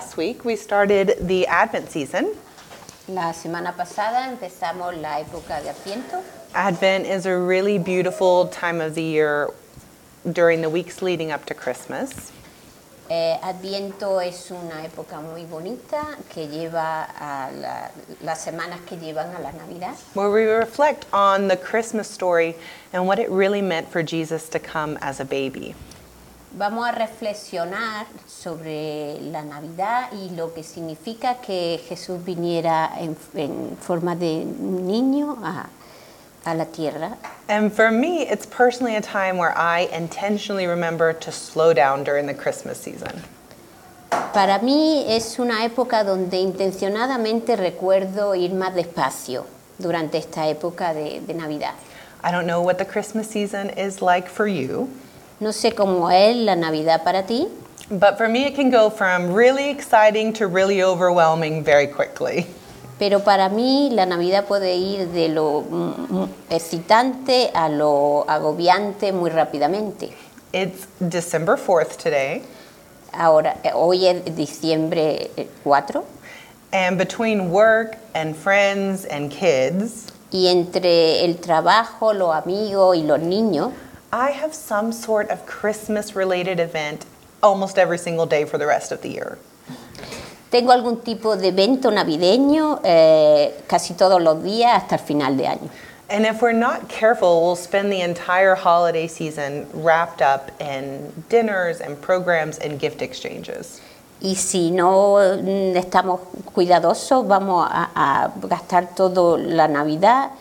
last week we started the Advent season. La semana pasada empezamos la época de Adviento. Advent is a really beautiful time of the year during the weeks leading up to Christmas. Eh, Adviento es una época muy bonita que lleva a la- las semanas que llevan a la Navidad, where we reflect on the Christmas story and what it really meant for Jesus to come as a baby. Vamos a reflexionar sobre la Navidad y lo que significa que Jesús viniera en, en forma de niño a, a la tierra. And for me, it's personally a time where I intentionally remember to slow down during the Christmas season. Para mí es una época donde intencionadamente recuerdo ir más despacio durante esta época de, de Navidad. I don't know what the Christmas season is like for you, No sé cómo es la Navidad para ti, but for me, it can go from really exciting to really overwhelming very quickly. pero para mí la Navidad puede ir de lo mm, mm, excitante a lo agobiante muy rápidamente. It's December 4th today, Ahora, eh, hoy es diciembre eh, 4 and between work and friends and kids, y entre el trabajo, los amigos y los niños, I have some sort of Christmas related event almost every single day for the rest of the year. tengo algún tipo de evento navideño eh, casi todos los días hasta el final de año. And if we're not careful, we'll spend the entire holiday season wrapped up in dinners and programs and gift exchanges. Y si no mm, estamos cuidadosos, vamos a, a gastar toda la Navidad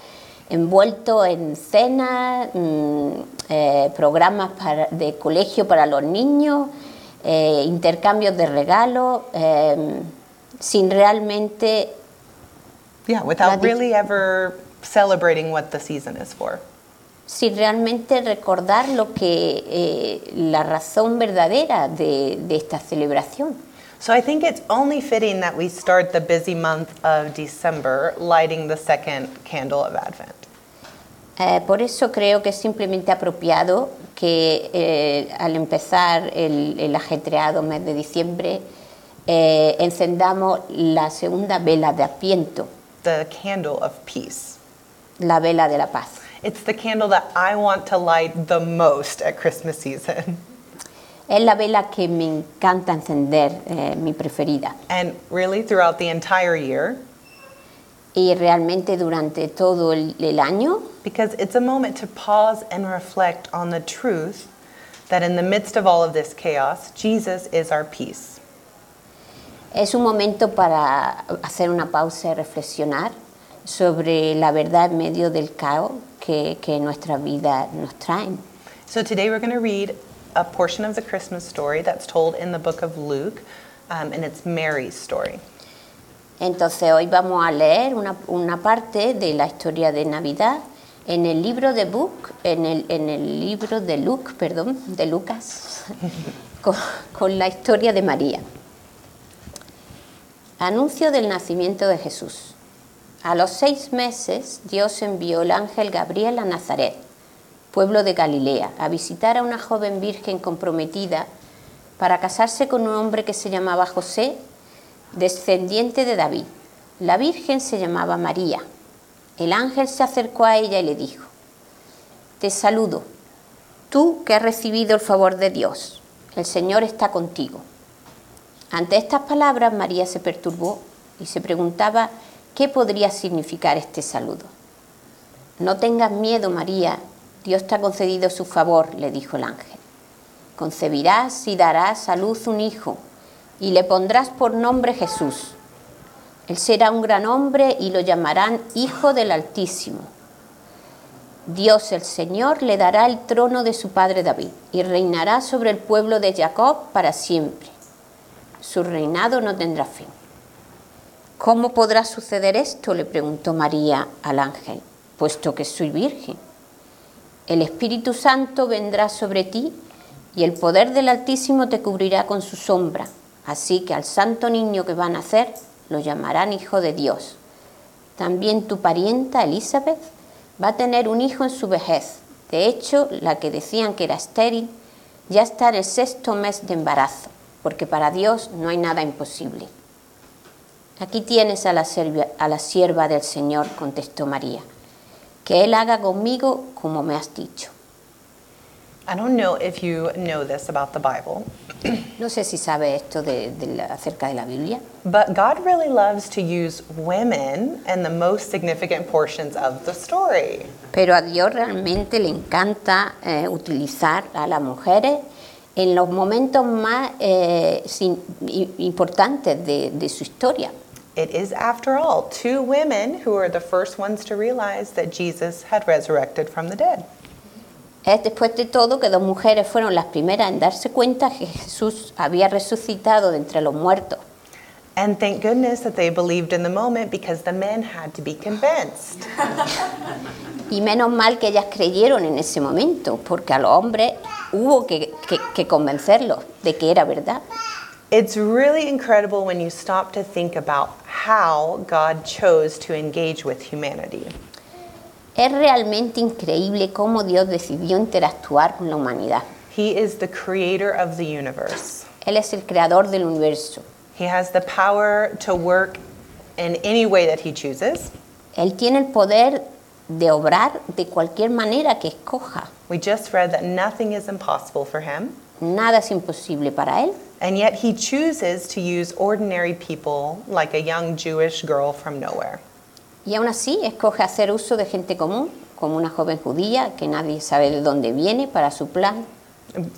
envuelto en cenas, mm, eh, programas para- de colegio para los niños, eh, intercambios de regalos, eh, sin realmente, Yeah, without really ever celebrating what the season is for. sin realmente recordar lo que eh, la razón verdadera de, de esta celebración. So I think it's only fitting that we start the busy month of December lighting the second candle of Advent. Eh, por eso creo que es simplemente apropiado que eh, al empezar el, el ajetreado mes de diciembre eh, encendamos la segunda vela de Adviento, The candle of peace. la vela de la paz. It's the candle that I want to light the most at Christmas season. Es la vela que me encanta encender, eh, mi preferida. And really, throughout the entire year, Y realmente durante todo el, el año, because it's a moment to pause and reflect on the truth that in the midst of all of this chaos, Jesus is our peace. es un momento para hacer una pausa y reflexionar sobre la verdad en medio del caos que, que nuestra vida nos traen. So today we're going to read a portion of the Christmas story that's told in the book of Luke, um, and it's Mary's story. Entonces hoy vamos a leer una, parte de la historia de Navidad en el libro de Book, en el, libro de perdón, de Lucas, con, con la historia de María. Anuncio del nacimiento de Jesús. A los seis meses Dios envió el ángel Gabriel a Nazaret, pueblo de Galilea, a visitar a una joven virgen comprometida para casarse con un hombre que se llamaba José, descendiente de David. La Virgen se llamaba María. El ángel se acercó a ella y le dijo, Te saludo, tú que has recibido el favor de Dios, el Señor está contigo. Ante estas palabras María se perturbó y se preguntaba qué podría significar este saludo. No tengas miedo, María, Dios te ha concedido su favor, le dijo el ángel. Concebirás y darás a luz un hijo y le pondrás por nombre Jesús. Él será un gran hombre y lo llamarán Hijo del Altísimo. Dios el Señor le dará el trono de su padre David y reinará sobre el pueblo de Jacob para siempre. Su reinado no tendrá fin. ¿Cómo podrá suceder esto? le preguntó María al ángel, puesto que soy virgen. El Espíritu Santo vendrá sobre ti y el poder del Altísimo te cubrirá con su sombra. Así que al santo niño que va a nacer lo llamarán Hijo de Dios. También tu parienta Elizabeth va a tener un hijo en su vejez. De hecho, la que decían que era estéril ya está en el sexto mes de embarazo porque para Dios no hay nada imposible. Aquí tienes a la, a la sierva del Señor, contestó María, que Él haga conmigo como me has dicho. I don't know if you know this about the Bible, No sé si sabe esto de- de la- acerca de la Biblia, but God really loves to use women in the most significant portions of the story. pero a Dios realmente le encanta eh, utilizar a las mujeres en los momentos más eh, sin- i- importantes de, de su historia. It is, after all, two women who are the first ones to realize that Jesus had resurrected from the dead. Es después de todo que dos mujeres fueron las primeras en darse cuenta que Jesús había resucitado de entre los muertos. And thank goodness that they believed in the moment because the men had to be convinced. Y menos mal que ellas creyeron en ese momento, porque a los hombres hubo que, que- que convencerlos de que era verdad. It's really incredible when you stop to think about how God chose to engage with humanity. Es realmente increíble cómo Dios decidió interactuar con la humanidad. He is the creator of the universe. Él es el creador del universo. He has the power to work in any way that he chooses. Él tiene el poder de obrar de cualquier manera que escoja. We just read that nothing is impossible for him. Nada es imposible para Él. And yet he chooses to use ordinary people like a young Jewish girl from nowhere. Y aún así escoge hacer uso de gente común, como una joven judía que nadie sabe de dónde viene para su plan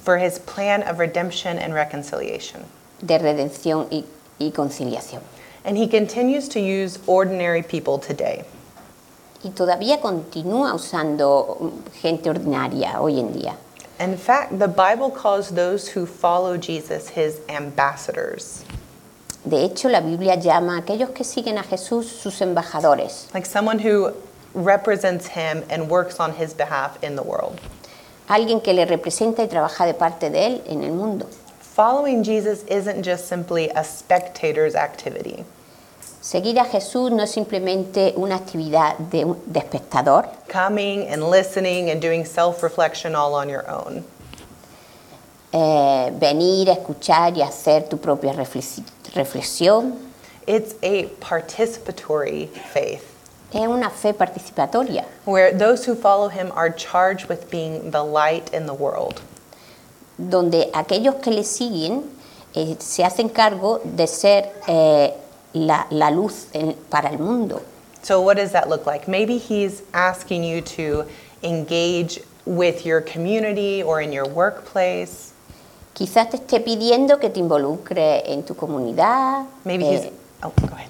for his plan of redemption and reconciliation. de redención y, y conciliación. And he continues to use ordinary people today. Y todavía continúa usando gente ordinaria hoy en día. In fact, the Bible calls those who follow Jesus his ambassadors, De hecho, la Biblia llama a aquellos que siguen a Jesús sus embajadores, like someone who represents him and works on his behalf in the world. alguien que le representa y trabaja de parte de él en el mundo. Following Jesus isn't just simply a spectator's activity. Seguir a Jesús no es simplemente una actividad de, de espectador, Coming and listening and doing self reflection all on your own. Eh, venir, escuchar y hacer tu propia reflexi- reflexión. It's a participatory faith Es una fe participatoria, where those who follow him are charged with being the light in the world. donde aquellos que le siguen eh, se hacen cargo de ser eh, la, la luz en- para el mundo. So, what does that look like? Maybe he's asking you to engage with your community or in your workplace. Quizás te esté pidiendo que te involucre en tu comunidad, Maybe eh, he's oh, go ahead.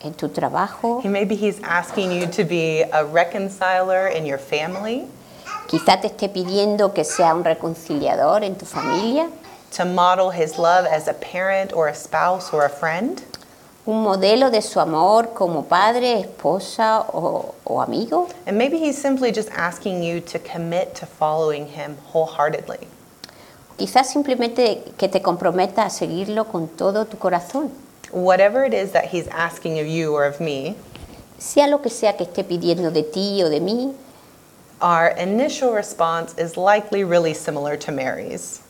en tu trabajo. He- Maybe he's asking you to be a reconciler in your family, Quizás te esté pidiendo que sea un reconciliador en tu familia, to model his love as a parent or a spouse or a friend. un modelo de su amor como padre, esposa o, o amigo. And maybe he's simply just asking you to commit to following him wholeheartedly. Quizás simplemente que te comprometa a seguirlo con todo tu corazón. Whatever it is that he's asking of you or of me, Sea lo que sea que esté pidiendo de ti o de mí, our initial response is likely really similar to Mary's.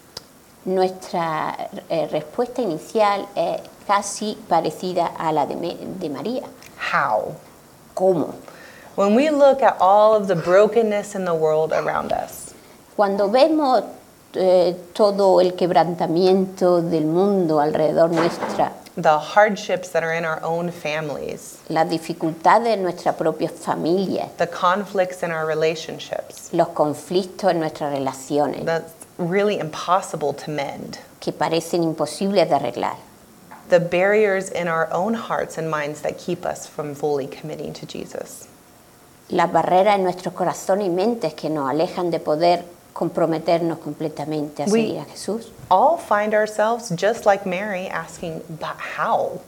nuestra eh, respuesta inicial es casi parecida a la de, de María. How? ¿Cómo? When we look at all of the brokenness in the world around us, Cuando vemos eh, todo el quebrantamiento del mundo alrededor nuestra, the hardships that are in our own families, las dificultades de nuestra propia familia, the conflicts in our relationships, los conflictos en nuestras relaciones, that's really impossible to mend, que parecen imposibles de arreglar, the barriers in our own hearts and minds that keep us from fully committing to Jesus. las barreras en nuestros corazones y mentes que nos alejan de poder comprometernos completamente a We- seguir a Jesús. All find ourselves just like Mary asking, but how?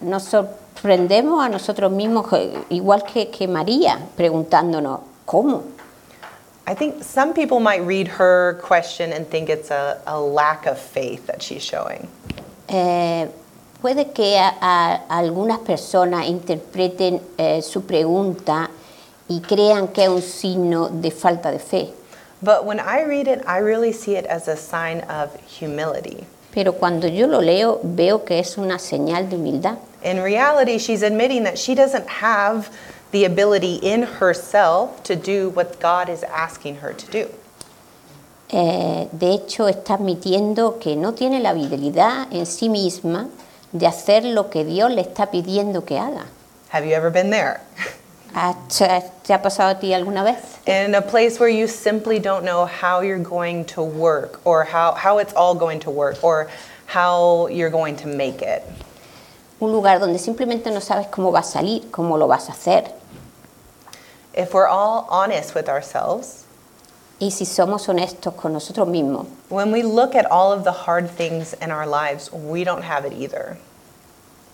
Nos sorprendemos a nosotros mismos, eh, igual que, que María, preguntándonos, ¿cómo? I think some people might read her question and think it's a, a lack of faith that she's showing. Eh, puede que a, a algunas personas interpreten eh, su pregunta y crean que es un signo de falta de fe. But when I read it, I really see it as a sign of humility. Pero cuando yo lo leo veo que es una señal de humildad. In reality, she's admitting that she doesn't have the ability in herself to do what God is asking her to do. Eh, de hecho, está admitiendo que no tiene la habilidad en sí misma de hacer lo que Dios le está pidiendo que haga. Have you ever been there? ¿Ha- ¿Te te ha pasado a ti alguna vez? In a place where you simply don't know how you're going to work or how, how it's all going to work or how you're going to make it. Un lugar donde simplemente no sabes cómo va a salir, cómo lo vas a hacer. If we're all honest with ourselves, Y si somos honestos con nosotros mismos, when we look at all of the hard things in our lives, we don't have it either.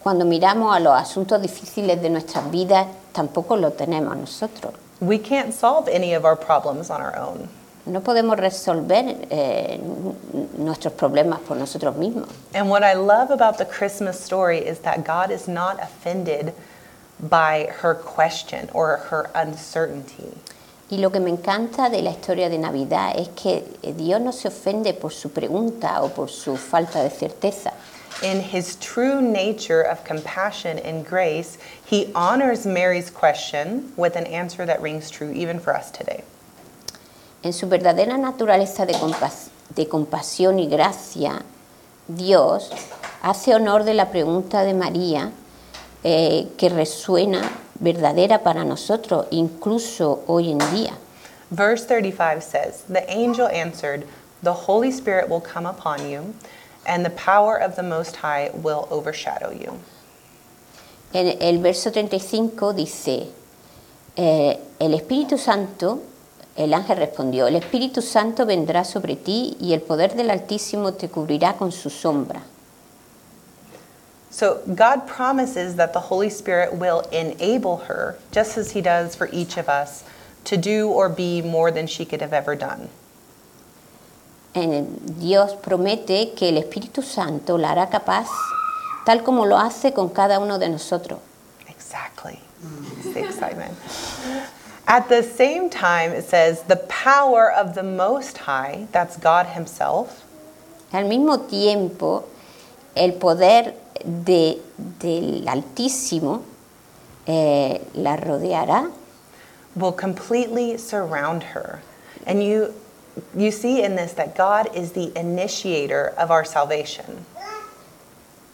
Cuando miramos a los asuntos difíciles de nuestras vidas, tampoco lo tenemos nosotros. We can't solve any of our problems on our own. No podemos resolver eh, nuestros problemas por nosotros mismos. And what I love about the Christmas story is that God is not offended by her question or her uncertainty. Y lo que me encanta de la historia de Navidad es que eh, Dios no se ofende por su pregunta o por su falta de certeza. In his true nature of compassion and grace, he honors Mary's question with an answer that rings true even for us today. En su verdadera naturaleza de, compas- de compasión y gracia, Dios hace honor de la pregunta de María eh, que resuena verdadera para nosotros, incluso hoy en día. Verse 35 says, The angel answered, The Holy Spirit will come upon you, and the power of the Most High will overshadow you. En el verso 35 dice, eh, el Espíritu Santo, el ángel respondió, el Espíritu Santo vendrá sobre ti y el poder del Altísimo te cubrirá con su sombra. So God promises that the Holy Spirit will enable her, just as He does for each of us, to do or be more than she could have ever done. En- Dios promete que el Espíritu Santo la hará capaz, tal como lo hace con cada uno de nosotros. Exactly. It's the excitement. At the same time, it says, the power of the Most High, that's God Himself, Al mismo tiempo, el poder de- del Altísimo eh, la rodeará will completely surround her. And you, you see in this that God is the initiator of our salvation.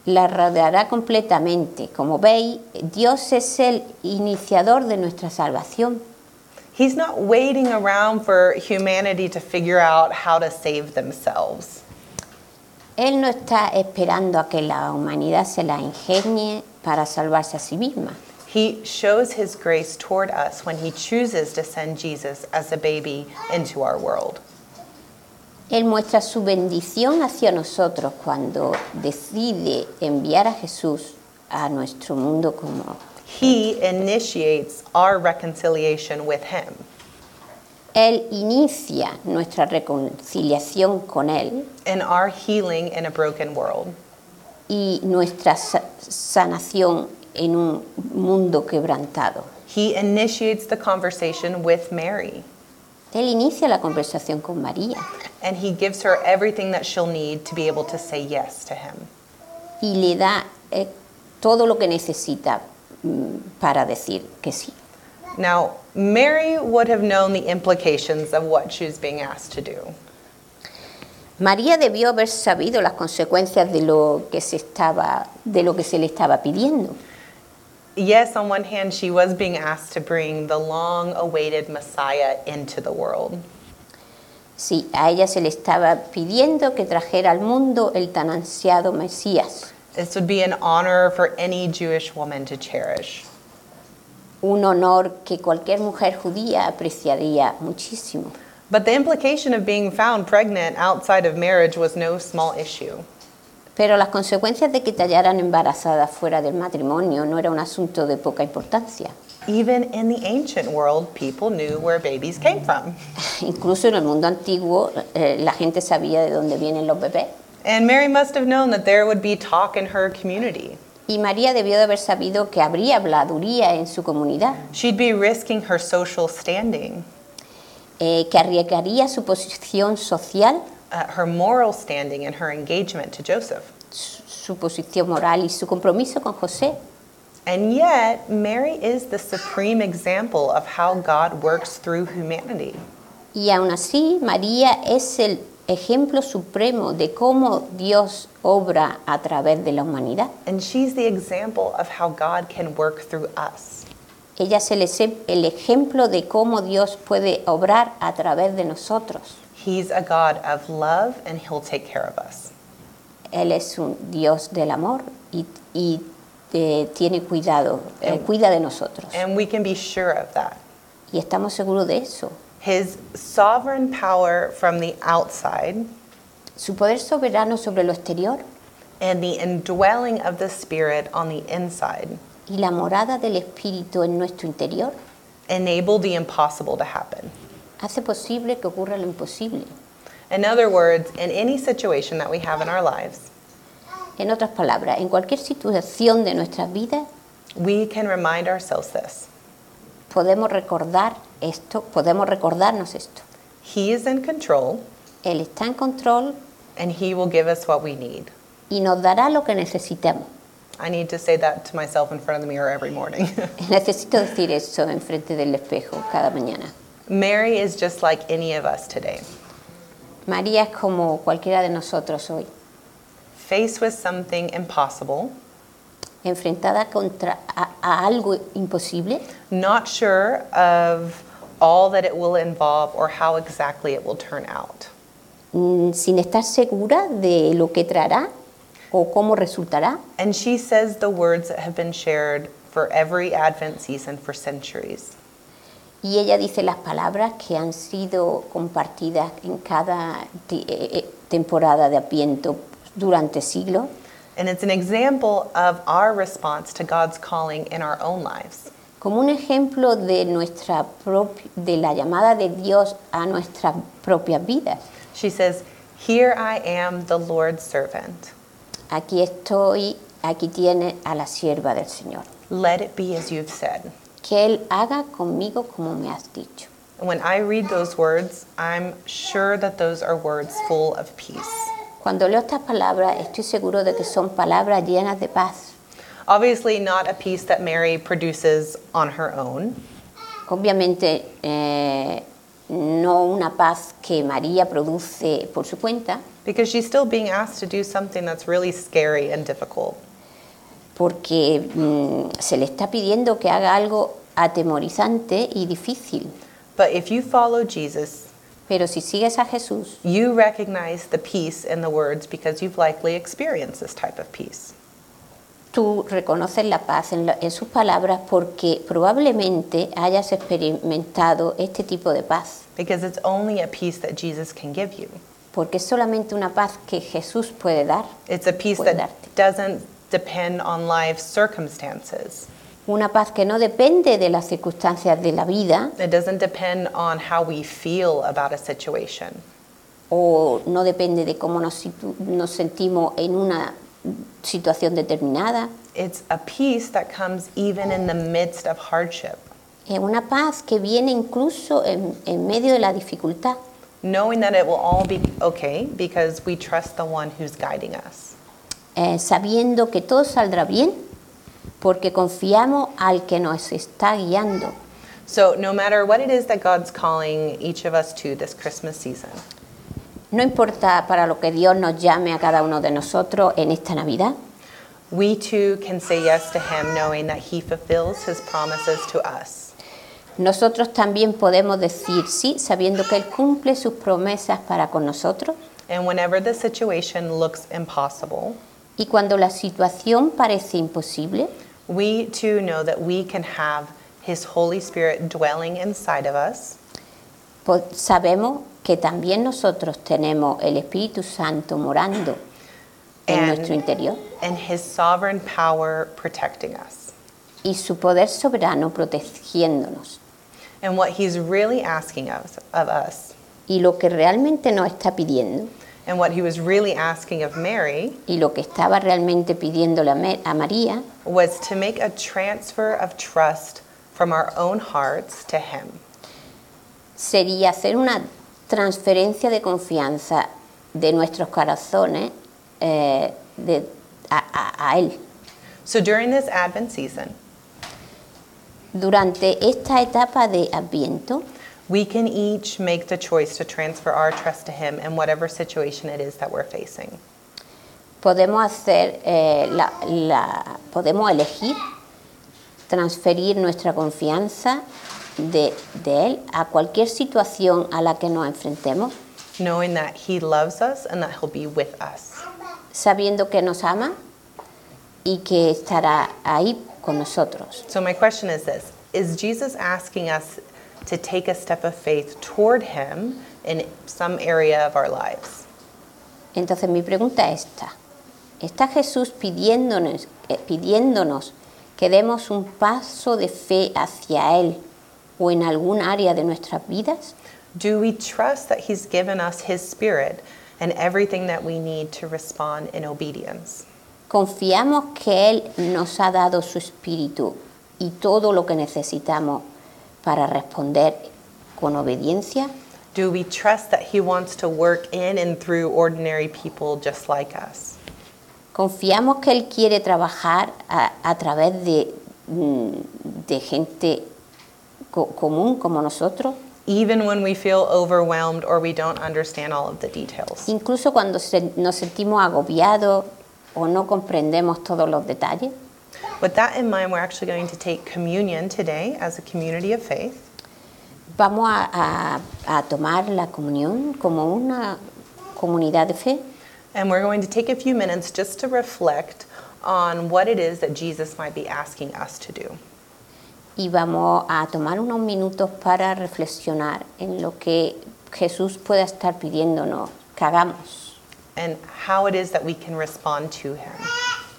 la rodeará completamente. Como veis, Dios es el iniciador de nuestra salvación. He's not waiting around for humanity to figure out how to save themselves. Él no está esperando a que la humanidad se la ingenie para salvarse a sí misma. He shows his grace toward us when he chooses to send Jesus as a baby into our world. Él muestra su bendición hacia nosotros cuando decide enviar a Jesús a nuestro mundo como He initiates our reconciliation with him. Él inicia nuestra reconciliación con Él and our healing in a broken world. y nuestra sa- sanación en un mundo quebrantado. He initiates the conversation with Mary, Él inicia la conversación con María and he gives her everything that she'll need to be able to say yes to him. y le da eh, todo lo que necesita mm, para decir que sí. Now, Mary would have known the implications of what she was being asked to do. María debió haber sabido las consecuencias de lo que se estaba de lo que se le estaba pidiendo. Yes, on one hand, she was being asked to bring the long awaited Messiah into the world. Sí, a ella se le estaba pidiendo que trajera al mundo el tan ansiado Mesías, This would be an honor for any Jewish woman to cherish. un honor que cualquier mujer judía apreciaría muchísimo. But the implication of being found pregnant outside of marriage was no small issue. Pero las consecuencias de que te hallaran embarazada fuera del matrimonio no era un asunto de poca importancia. Even in the ancient world, people knew where babies came from. Incluso en el mundo antiguo eh, la gente sabía de dónde vienen los bebés. And Mary must have known that there would be talk in her community. Y María debió de haber sabido que habría habladuría en su comunidad, She'd be risking her social standing, eh, que arriesgaría su posición social uh, her moral standing and her engagement to Joseph. su, su posición moral y su compromiso con José. And yet, Mary is the supreme example of how God works through humanity. Y aún así, María es el ejemplo supremo de cómo Dios obra a través de la humanidad. And she's the example of how God can work through us. Ella es el ejemplo de cómo Dios puede obrar a través de nosotros. He's a God of love and he'll take care of us. Él es un Dios del amor y, y, eh, tiene cuidado, eh, cuida de nosotros. And we can be sure of that. Y estamos seguros de eso. His sovereign power from the outside Su poder soberano sobre lo exterior and the indwelling of the Spirit on the inside y la morada del Espíritu en nuestro interior enable the impossible to happen. Hace posible que ocurra lo imposible. In other words, in any situation that we have in our lives, En otras palabras, en cualquier situación de nuestras vidas we can remind ourselves this. podemos recordar esto, podemos recordarnos esto. He is in control Él está en control and he will give us what we need. y nos dará lo que necesitemos. I need to say that to myself in front of the mirror every morning. Necesito decir eso enfrente del espejo cada mañana. Mary is just like any of us today, María es como cualquiera de nosotros hoy, faced with something impossible, enfrentada contra a, a algo imposible, not sure of all that it will involve or how exactly it will turn out. mm, sin estar segura de lo que traerá o cómo resultará. And she says the words that have been shared for every Advent season for centuries. Y ella dice las palabras que han sido compartidas en cada eh, eh, temporada de Adviento durante siglos. And it's an example of our response to God's calling in our own lives. como un ejemplo de nuestra de la llamada de Dios a nuestras propias vidas. She says, Here I am, the Lord's servant. Aquí estoy, aquí tiene a la sierva del Señor. Let it be as you've said. Que Él haga conmigo como me has dicho. When I read those words, I'm sure that those are words full of peace. Cuando leo estas palabras, estoy seguro de que son palabras llenas de paz. Obviously, not a peace that Mary produces on her own, Obviamente, eh, no una paz que María produce por su cuenta, because she's still being asked to do something that's really scary and difficult. Porque mm, se le está pidiendo que haga algo atemorizante y difícil. But if you follow Jesus, Pero si sigues a Jesús, you recognize the peace in the words because you've likely experienced this type of peace. tú reconoces la paz en, la- en sus palabras porque probablemente hayas experimentado este tipo de paz, Because it's only a peace that Jesus can give you. porque es solamente una paz que Jesús puede dar, It's a peace that darte. doesn't depend on life's circumstances. una paz que no depende de las circunstancias de la vida It doesn't depend on how we feel about a situation. o no depende de cómo nos, situ- nos sentimos en una situación determinada, It's a peace that comes even in the midst of hardship, es una paz que viene incluso en, en medio de la dificultad, knowing that it will all be okay because we trust the one who's guiding us. Eh, sabiendo que todo saldrá bien porque confiamos al que nos está guiando. So, no matter what it is that God's calling each of us to this Christmas season, No importa para lo que Dios nos llame a cada uno de nosotros en esta Navidad, we too can say yes to Him, knowing that He fulfills His promises to us. nosotros también podemos decir sí, sabiendo que Él cumple sus promesas para con nosotros. And whenever the situation looks impossible, Y cuando la situación parece imposible, we too know that we can have His Holy Spirit dwelling inside of us, po- sabemos que también nosotros tenemos el Espíritu Santo morando en And- nuestro interior and His sovereign power protecting us. y su poder soberano protegiéndonos. And what He's really asking of, of us, Y lo que realmente nos está pidiendo and what He was really asking of Mary, y lo que estaba realmente pidiéndole a Me- a María was to make a transfer of trust from our own hearts to Him. sería hacer una transferencia de confianza de nuestros corazones eh, de- a- a- a Él. So during this Advent season, Durante esta etapa de Adviento, we can each make the choice to transfer our trust to Him in whatever situation it is that we're facing. podemos hacer eh, la, la- podemos elegir transferir nuestra confianza de, de él a cualquier situación a la que nos enfrentemos knowing that He loves us and that He'll be with us. sabiendo que nos ama y que estará ahí con nosotros So, my question is this Is Jesus asking us to take a step of faith toward Him in some area of our lives? entonces mi pregunta es esta está Jesús pidiéndonos eh, pidiéndonos que demos un paso de fe hacia él o en algún área de nuestras vidas Do we trust that He's given us His Spirit and everything that we need to respond in obedience? Confiamos que Él nos ha dado su espíritu y todo lo que necesitamos para responder con obediencia. Do we trust that He wants to work in and through ordinary people just like us? Confiamos que Él quiere trabajar a, a través de, mm, de gente co- común como nosotros, Even when we feel overwhelmed or we don't understand all of the details. incluso cuando se- nos sentimos agobiados o no comprendemos todos los detalles. With that in mind, we're actually going to take communion today as a community of faith. Vamos a, a- a tomar la comunión como una comunidad de fe. And we're going to take a few minutes just to reflect on what it is that Jesus might be asking us to do. y vamos a tomar unos minutos para reflexionar en lo que Jesús pueda estar pidiéndonos que hagamos and how it is that we can respond to him.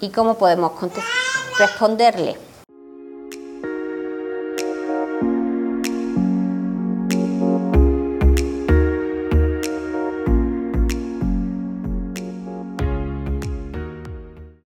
y cómo podemos conte- responderle.